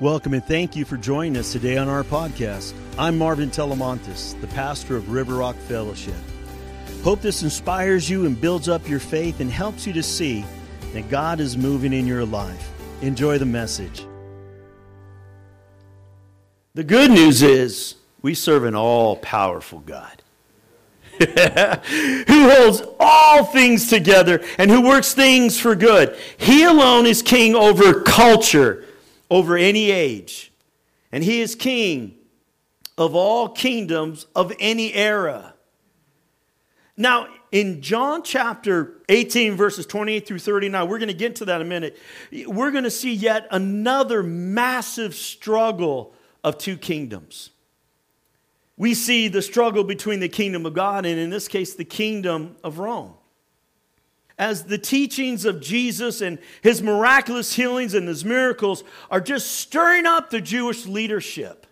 Welcome and thank you for joining us today on our podcast. I'm Marvin Telemontis, the pastor of River Rock Fellowship. Hope this inspires you and builds up your faith and helps you to see that God is moving in your life. Enjoy the message. The good news is we serve an all powerful God who holds all things together and who works things for good. He alone is king over culture over any age. And he is king of all kingdoms of any era. Now, in John chapter 18, verses 28 through 39, we're going to get to that in a minute. We're going to see yet another massive struggle of two kingdoms. We see the struggle between the kingdom of God and, in this case, the kingdom of Rome as the teachings of Jesus and his miraculous healings and his miracles are just stirring up the Jewish leadership.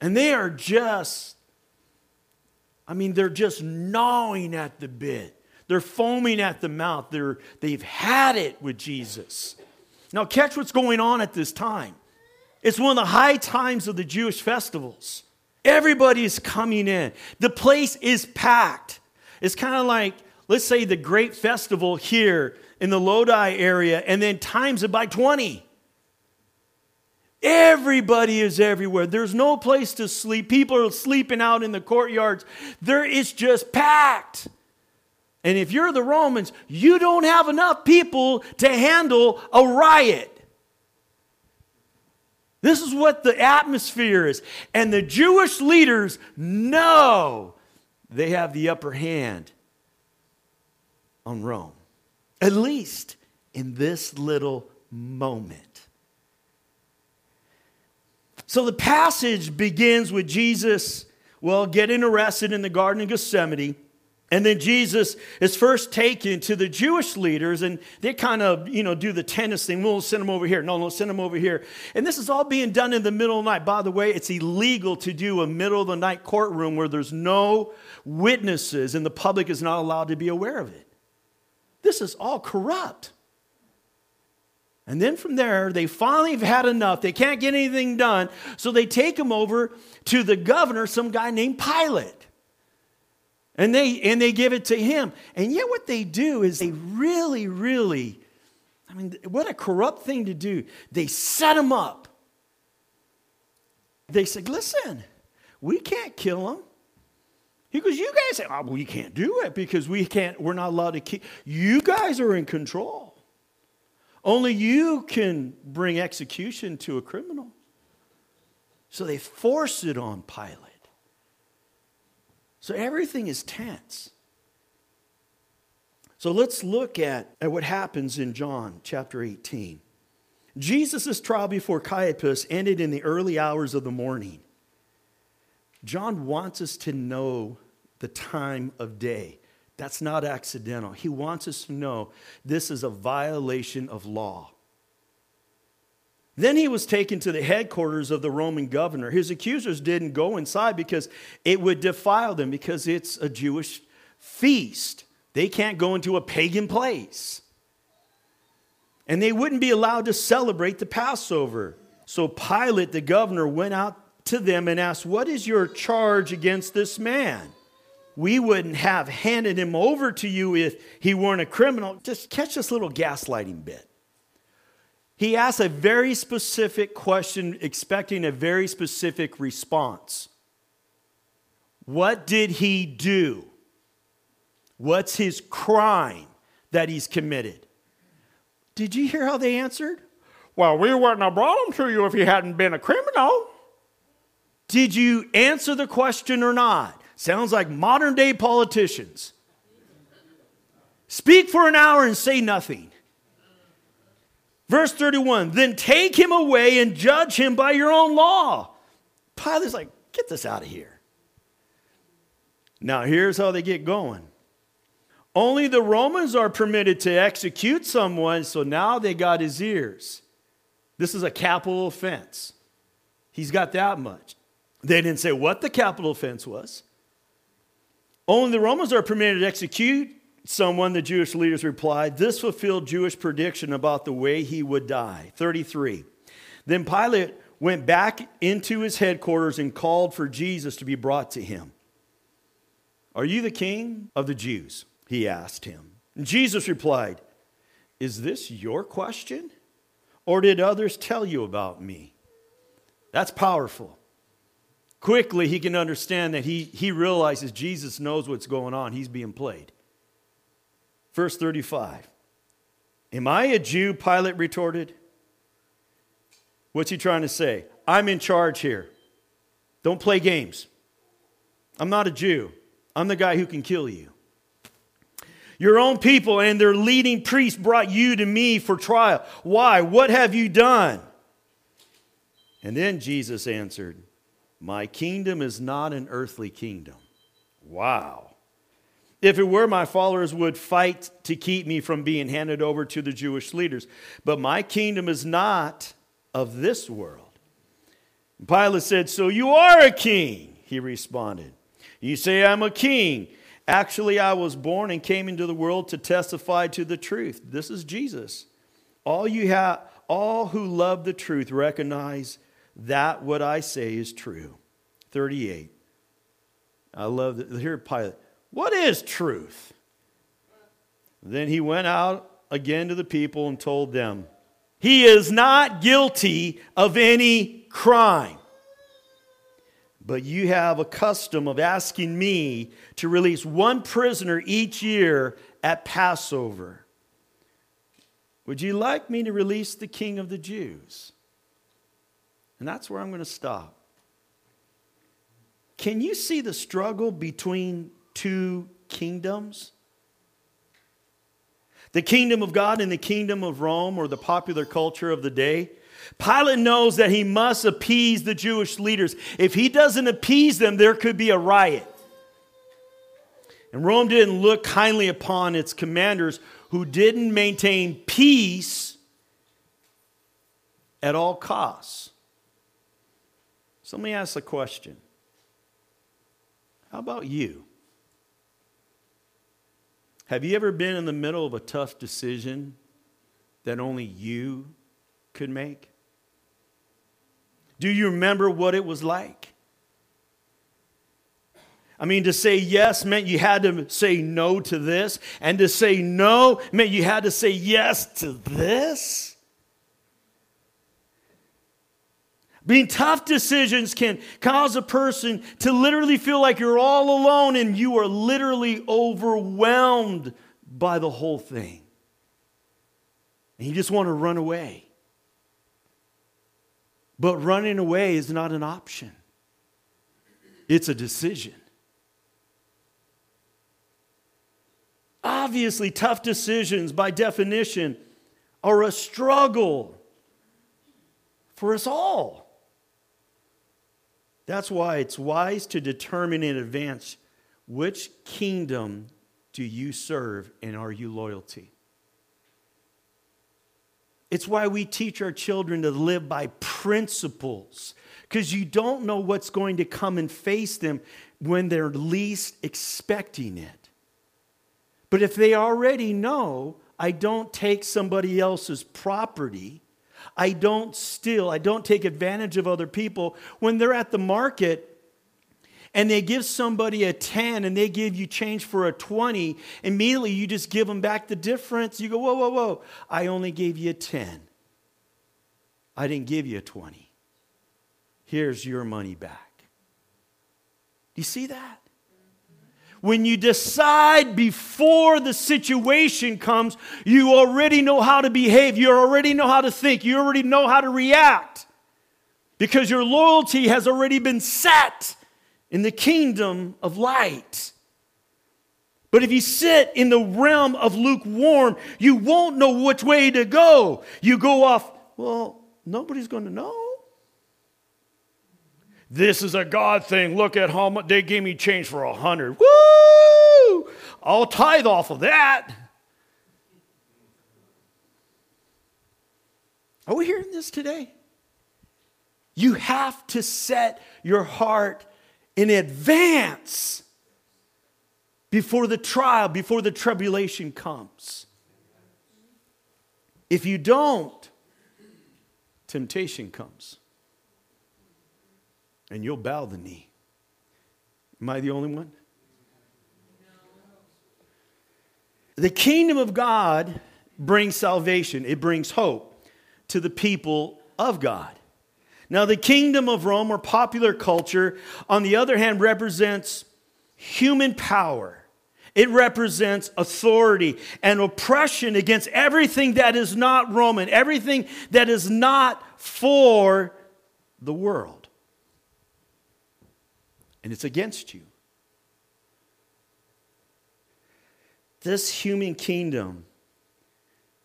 And they are just, I mean, they're just gnawing at the bit. They're foaming at the mouth. They're, they've had it with Jesus. Now, catch what's going on at this time. It's one of the high times of the Jewish festivals. Everybody is coming in, the place is packed. It's kind of like let's say the grape festival here in the Lodi area, and then times it by 20. Everybody is everywhere. There's no place to sleep. People are sleeping out in the courtyards. There is just packed. And if you're the Romans, you don't have enough people to handle a riot. This is what the atmosphere is. And the Jewish leaders know they have the upper hand on Rome, at least in this little moment. So the passage begins with Jesus, well, getting arrested in the Garden of Gethsemane. And then Jesus is first taken to the Jewish leaders, and they kind of, you know, do the tennis thing. We'll send them over here. No, no, send them over here. And this is all being done in the middle of the night. By the way, it's illegal to do a middle of the night courtroom where there's no witnesses and the public is not allowed to be aware of it. This is all corrupt. And then from there, they finally have had enough. They can't get anything done. So they take him over to the governor, some guy named Pilate. And they, and they give it to him. And yet, what they do is they really, really, I mean, what a corrupt thing to do. They set him up. They said, listen, we can't kill him. He goes, You guys say, oh, we can't do it because we can't, we're not allowed to keep. You guys are in control. Only you can bring execution to a criminal. So they force it on Pilate. So everything is tense. So let's look at, at what happens in John chapter 18. Jesus' trial before Caiaphas ended in the early hours of the morning. John wants us to know the time of day. That's not accidental. He wants us to know this is a violation of law. Then he was taken to the headquarters of the Roman governor. His accusers didn't go inside because it would defile them, because it's a Jewish feast. They can't go into a pagan place. And they wouldn't be allowed to celebrate the Passover. So Pilate, the governor, went out to them and asked, What is your charge against this man? We wouldn't have handed him over to you if he weren't a criminal. Just catch this little gaslighting bit. He asks a very specific question, expecting a very specific response. What did he do? What's his crime that he's committed? Did you hear how they answered? Well, we wouldn't have brought him to you if he hadn't been a criminal. Did you answer the question or not? Sounds like modern day politicians. Speak for an hour and say nothing. Verse 31 Then take him away and judge him by your own law. Pilate's like, Get this out of here. Now, here's how they get going. Only the Romans are permitted to execute someone, so now they got his ears. This is a capital offense. He's got that much. They didn't say what the capital offense was. Only the Romans are permitted to execute someone, the Jewish leaders replied. This fulfilled Jewish prediction about the way he would die. 33. Then Pilate went back into his headquarters and called for Jesus to be brought to him. Are you the king of the Jews? He asked him. And Jesus replied, Is this your question? Or did others tell you about me? That's powerful. Quickly, he can understand that he, he realizes Jesus knows what's going on. He's being played. Verse 35 Am I a Jew? Pilate retorted. What's he trying to say? I'm in charge here. Don't play games. I'm not a Jew. I'm the guy who can kill you. Your own people and their leading priests brought you to me for trial. Why? What have you done? And then Jesus answered, My kingdom is not an earthly kingdom. Wow. If it were, my followers would fight to keep me from being handed over to the Jewish leaders. But my kingdom is not of this world. Pilate said, So you are a king, he responded. You say, I'm a king. Actually, I was born and came into the world to testify to the truth. This is Jesus. All you have, all who love the truth recognize that what I say is true. 38. I love that. Here, Pilate. What is truth? Then he went out again to the people and told them, He is not guilty of any crime. But you have a custom of asking me to release one prisoner each year at Passover. Would you like me to release the king of the Jews? And that's where I'm going to stop. Can you see the struggle between two kingdoms? The kingdom of God and the kingdom of Rome, or the popular culture of the day. Pilate knows that he must appease the Jewish leaders. If he doesn't appease them, there could be a riot. And Rome didn't look kindly upon its commanders who didn't maintain peace at all costs. So let me ask a question How about you? Have you ever been in the middle of a tough decision that only you could make? Do you remember what it was like? I mean, to say yes meant you had to say no to this, and to say no meant you had to say yes to this. Being tough decisions can cause a person to literally feel like you're all alone and you are literally overwhelmed by the whole thing. And you just want to run away. But running away is not an option, it's a decision. Obviously, tough decisions, by definition, are a struggle for us all. That's why it's wise to determine in advance which kingdom do you serve and are you loyalty. It's why we teach our children to live by principles because you don't know what's going to come and face them when they're least expecting it. But if they already know, I don't take somebody else's property I don't steal. I don't take advantage of other people. When they're at the market and they give somebody a 10 and they give you change for a 20, immediately you just give them back the difference. You go, whoa, whoa, whoa. I only gave you a 10. I didn't give you a 20. Here's your money back. Do you see that? When you decide before the situation comes, you already know how to behave, you already know how to think, you already know how to react because your loyalty has already been set in the kingdom of light. But if you sit in the realm of lukewarm, you won't know which way to go. You go off, well, nobody's going to know. This is a God thing. Look at how much they gave me change for a hundred. Woo! I'll tithe off of that. Are we hearing this today? You have to set your heart in advance before the trial, before the tribulation comes. If you don't, temptation comes. And you'll bow the knee. Am I the only one? The kingdom of God brings salvation, it brings hope to the people of God. Now, the kingdom of Rome or popular culture, on the other hand, represents human power. It represents authority and oppression against everything that is not Roman, everything that is not for the world. And it's against you. This human kingdom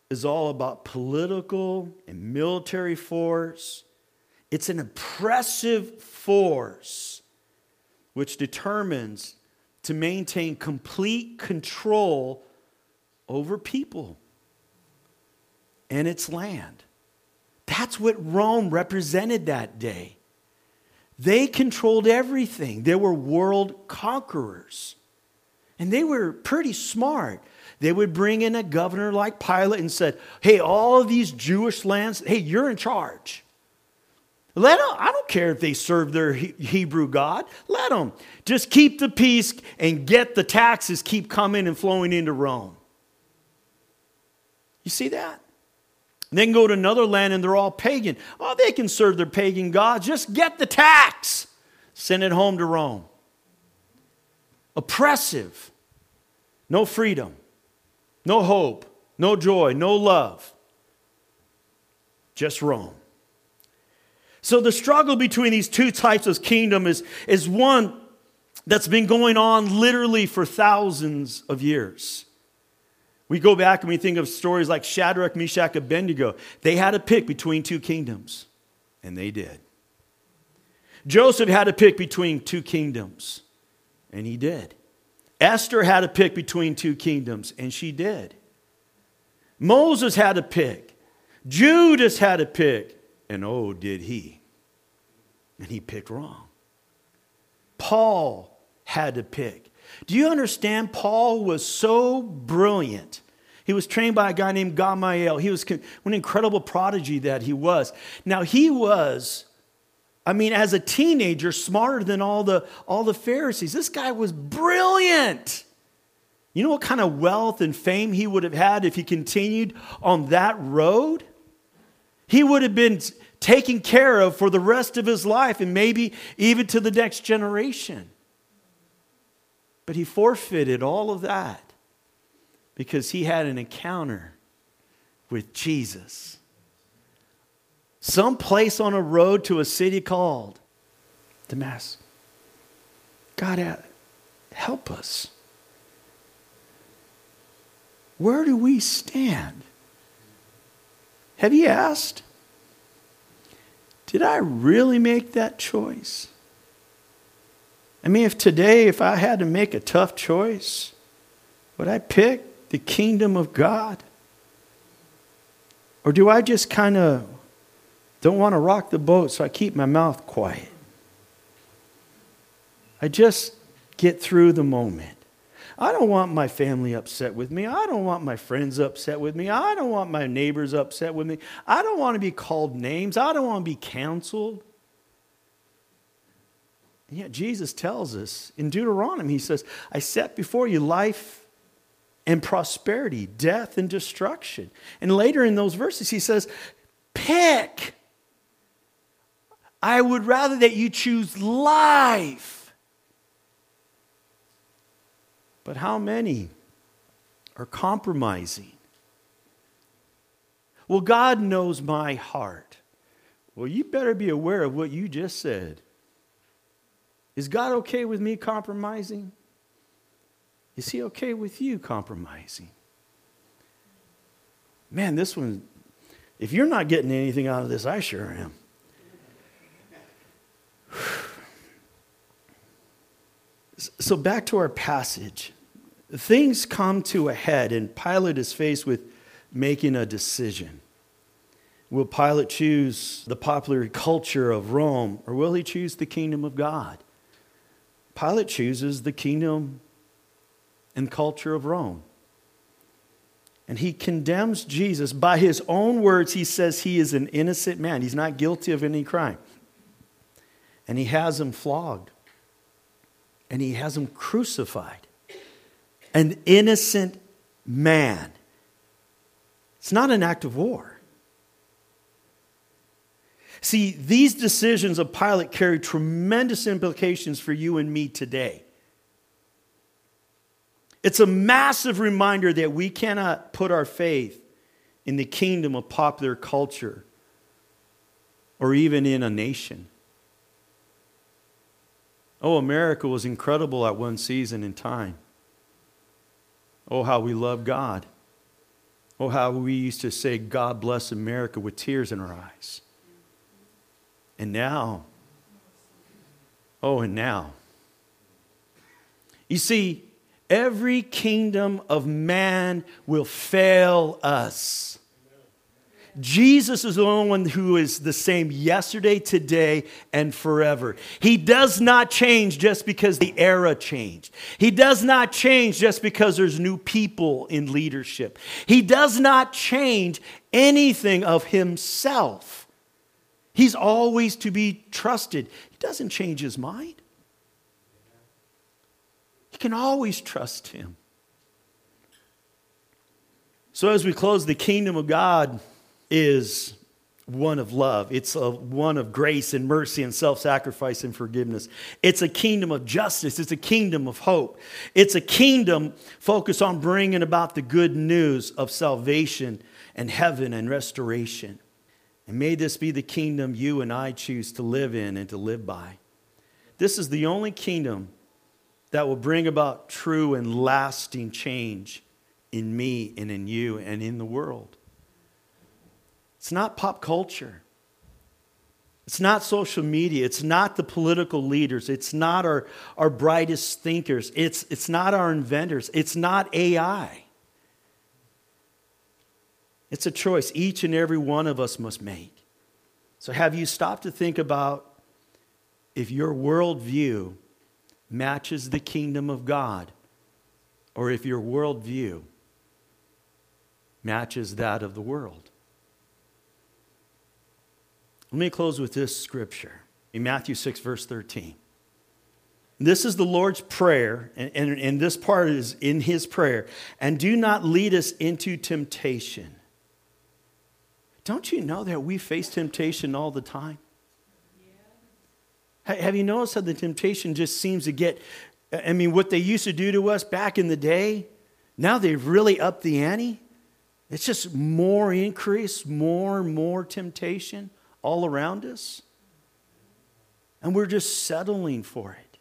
is all about political and military force. It's an oppressive force which determines to maintain complete control over people and its land. That's what Rome represented that day. They controlled everything, they were world conquerors. And they were pretty smart. They would bring in a governor like Pilate and said, Hey, all of these Jewish lands, hey, you're in charge. Let them, I don't care if they serve their Hebrew God. Let them. Just keep the peace and get the taxes keep coming and flowing into Rome. You see that? And they can go to another land and they're all pagan. Oh, they can serve their pagan gods. Just get the tax. Send it home to Rome. Oppressive. No freedom. No hope. No joy. No love. Just Rome. So the struggle between these two types of kingdom is, is one that's been going on literally for thousands of years. We go back and we think of stories like Shadrach, Meshach, Abednego. They had to pick between two kingdoms, and they did. Joseph had to pick between two kingdoms, and he did. Esther had to pick between two kingdoms, and she did. Moses had to pick. Judas had to pick. And oh, did he. And he picked wrong. Paul had to pick. Do you understand? Paul was so brilliant. He was trained by a guy named Gamaliel. He was an incredible prodigy that he was. Now, he was, I mean, as a teenager, smarter than all the, all the Pharisees. This guy was brilliant. You know what kind of wealth and fame he would have had if he continued on that road? he would have been taken care of for the rest of his life and maybe even to the next generation. But he forfeited all of that because he had an encounter with Jesus. Some place on a road to a city called Damascus. God, uh, help us. Where do we stand? Have you asked? Did I really make that choice? I mean, if today, if I had to make a tough choice, would I pick the kingdom of God? Or do I just kind of don't want to rock the boat, so I keep my mouth quiet? I just get through the moment. I don't want my family upset with me. I don't want my friends upset with me. I don't want my neighbors upset with me. I don't want to be called names. I don't want to be counseled. And yet Jesus tells us in Deuteronomy, he says, I set before you life and prosperity, death and destruction. And later in those verses, he says, Pick. I would rather that you choose life But how many are compromising? Well, God knows my heart. Well, you better be aware of what you just said. Is God okay with me compromising? Is He okay with you compromising? Man, this one, if you're not getting anything out of this, I sure am. So, back to our passage. Things come to a head, and Pilate is faced with making a decision. Will Pilate choose the popular culture of Rome, or will he choose the kingdom of God? Pilate chooses the kingdom and culture of Rome. And he condemns Jesus. By his own words, he says he is an innocent man. He's not guilty of any crime. And he has him flogged. And he has him crucified. An innocent man. It's not an act of war. See, these decisions of Pilate carry tremendous implications for you and me today. It's a massive reminder that we cannot put our faith in the kingdom of popular culture or even in a nation. Oh, America was incredible at one season in time. Oh, how we love God. Oh, how we used to say, God bless America with tears in our eyes. And now, oh, and now. You see, Every kingdom of man will fail us. Jesus is the only one who is the same yesterday, today, and forever. He does not change just because the era changed. He does not change just because there's new people in leadership. He does not change anything of himself. He's always to be trusted. He doesn't change his mind. You can always trust Him. So, as we close, the kingdom of God is one of love. It's a one of grace and mercy and self sacrifice and forgiveness. It's a kingdom of justice. It's a kingdom of hope. It's a kingdom focused on bringing about the good news of salvation and heaven and restoration. And may this be the kingdom you and I choose to live in and to live by. This is the only kingdom that will bring about true and lasting change in me and in you and in the world. It's not pop culture. It's not social media. It's not the political leaders. It's not our, our brightest thinkers. It's, it's not our inventors. It's not AI. It's a choice each and every one of us must make. So, have you stopped to think about if your worldview matches the kingdom of God, or if your worldview matches that of the world. Let me close with this scripture in Matthew 6, verse 13. This is the Lord's prayer, and, and, and, this part is in his prayer. And do not lead us into temptation. Don't you know that we face temptation all the time? Have you noticed how the temptation just seems to get, I mean, what they used to do to us back in the day, now they've really upped the ante? It's just more increase, more and more temptation all around us. And we're just settling for it.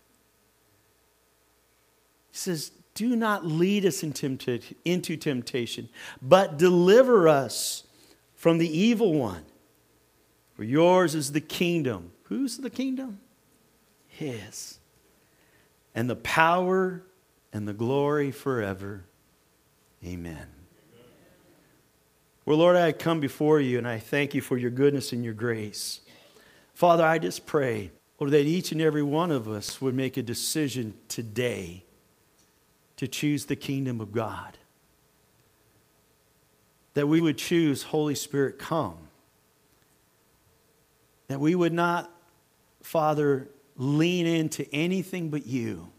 He says, Do not lead us into temptation, but deliver us from the evil one. For yours is the kingdom. Who's the kingdom? His. And the power and the glory forever. Amen. Well, Lord, I come before you and I thank you for your goodness and your grace. Father, I just pray, Lord, that each and every one of us would make a decision today to choose the kingdom of God. That we would choose Holy Spirit, come. That we would not, Father, lean into anything but you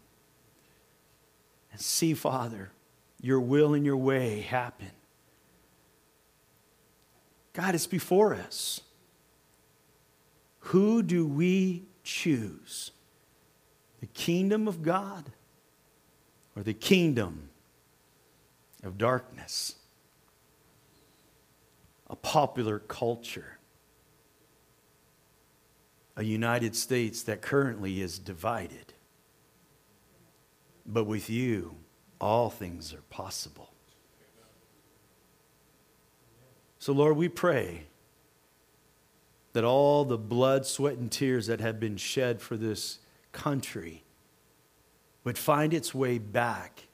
and see, Father, your will and your way happen. God, it's before us. Who do we choose? The kingdom of God or the kingdom of darkness? A popular culture a United States that currently is divided. But with you, all things are possible. So, Lord, we pray that all the blood, sweat, and tears that have been shed for this country would find its way back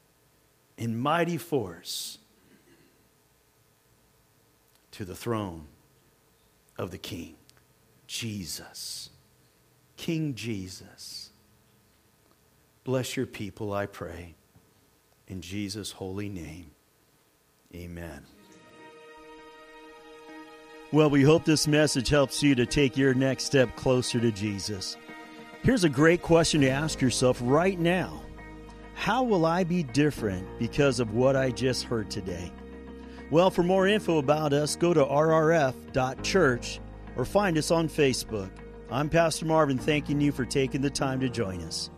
in mighty force to the throne of the King, Jesus. King Jesus. Bless your people, I pray. In Jesus' holy name, Amen. Well, we hope this message helps you to take your next step closer to Jesus. Here's a great question to ask yourself right now How will I be different because of what I just heard today? Well, for more info about us, go to rrf.church or find us on Facebook. I'm Pastor Marvin, thanking you for taking the time to join us.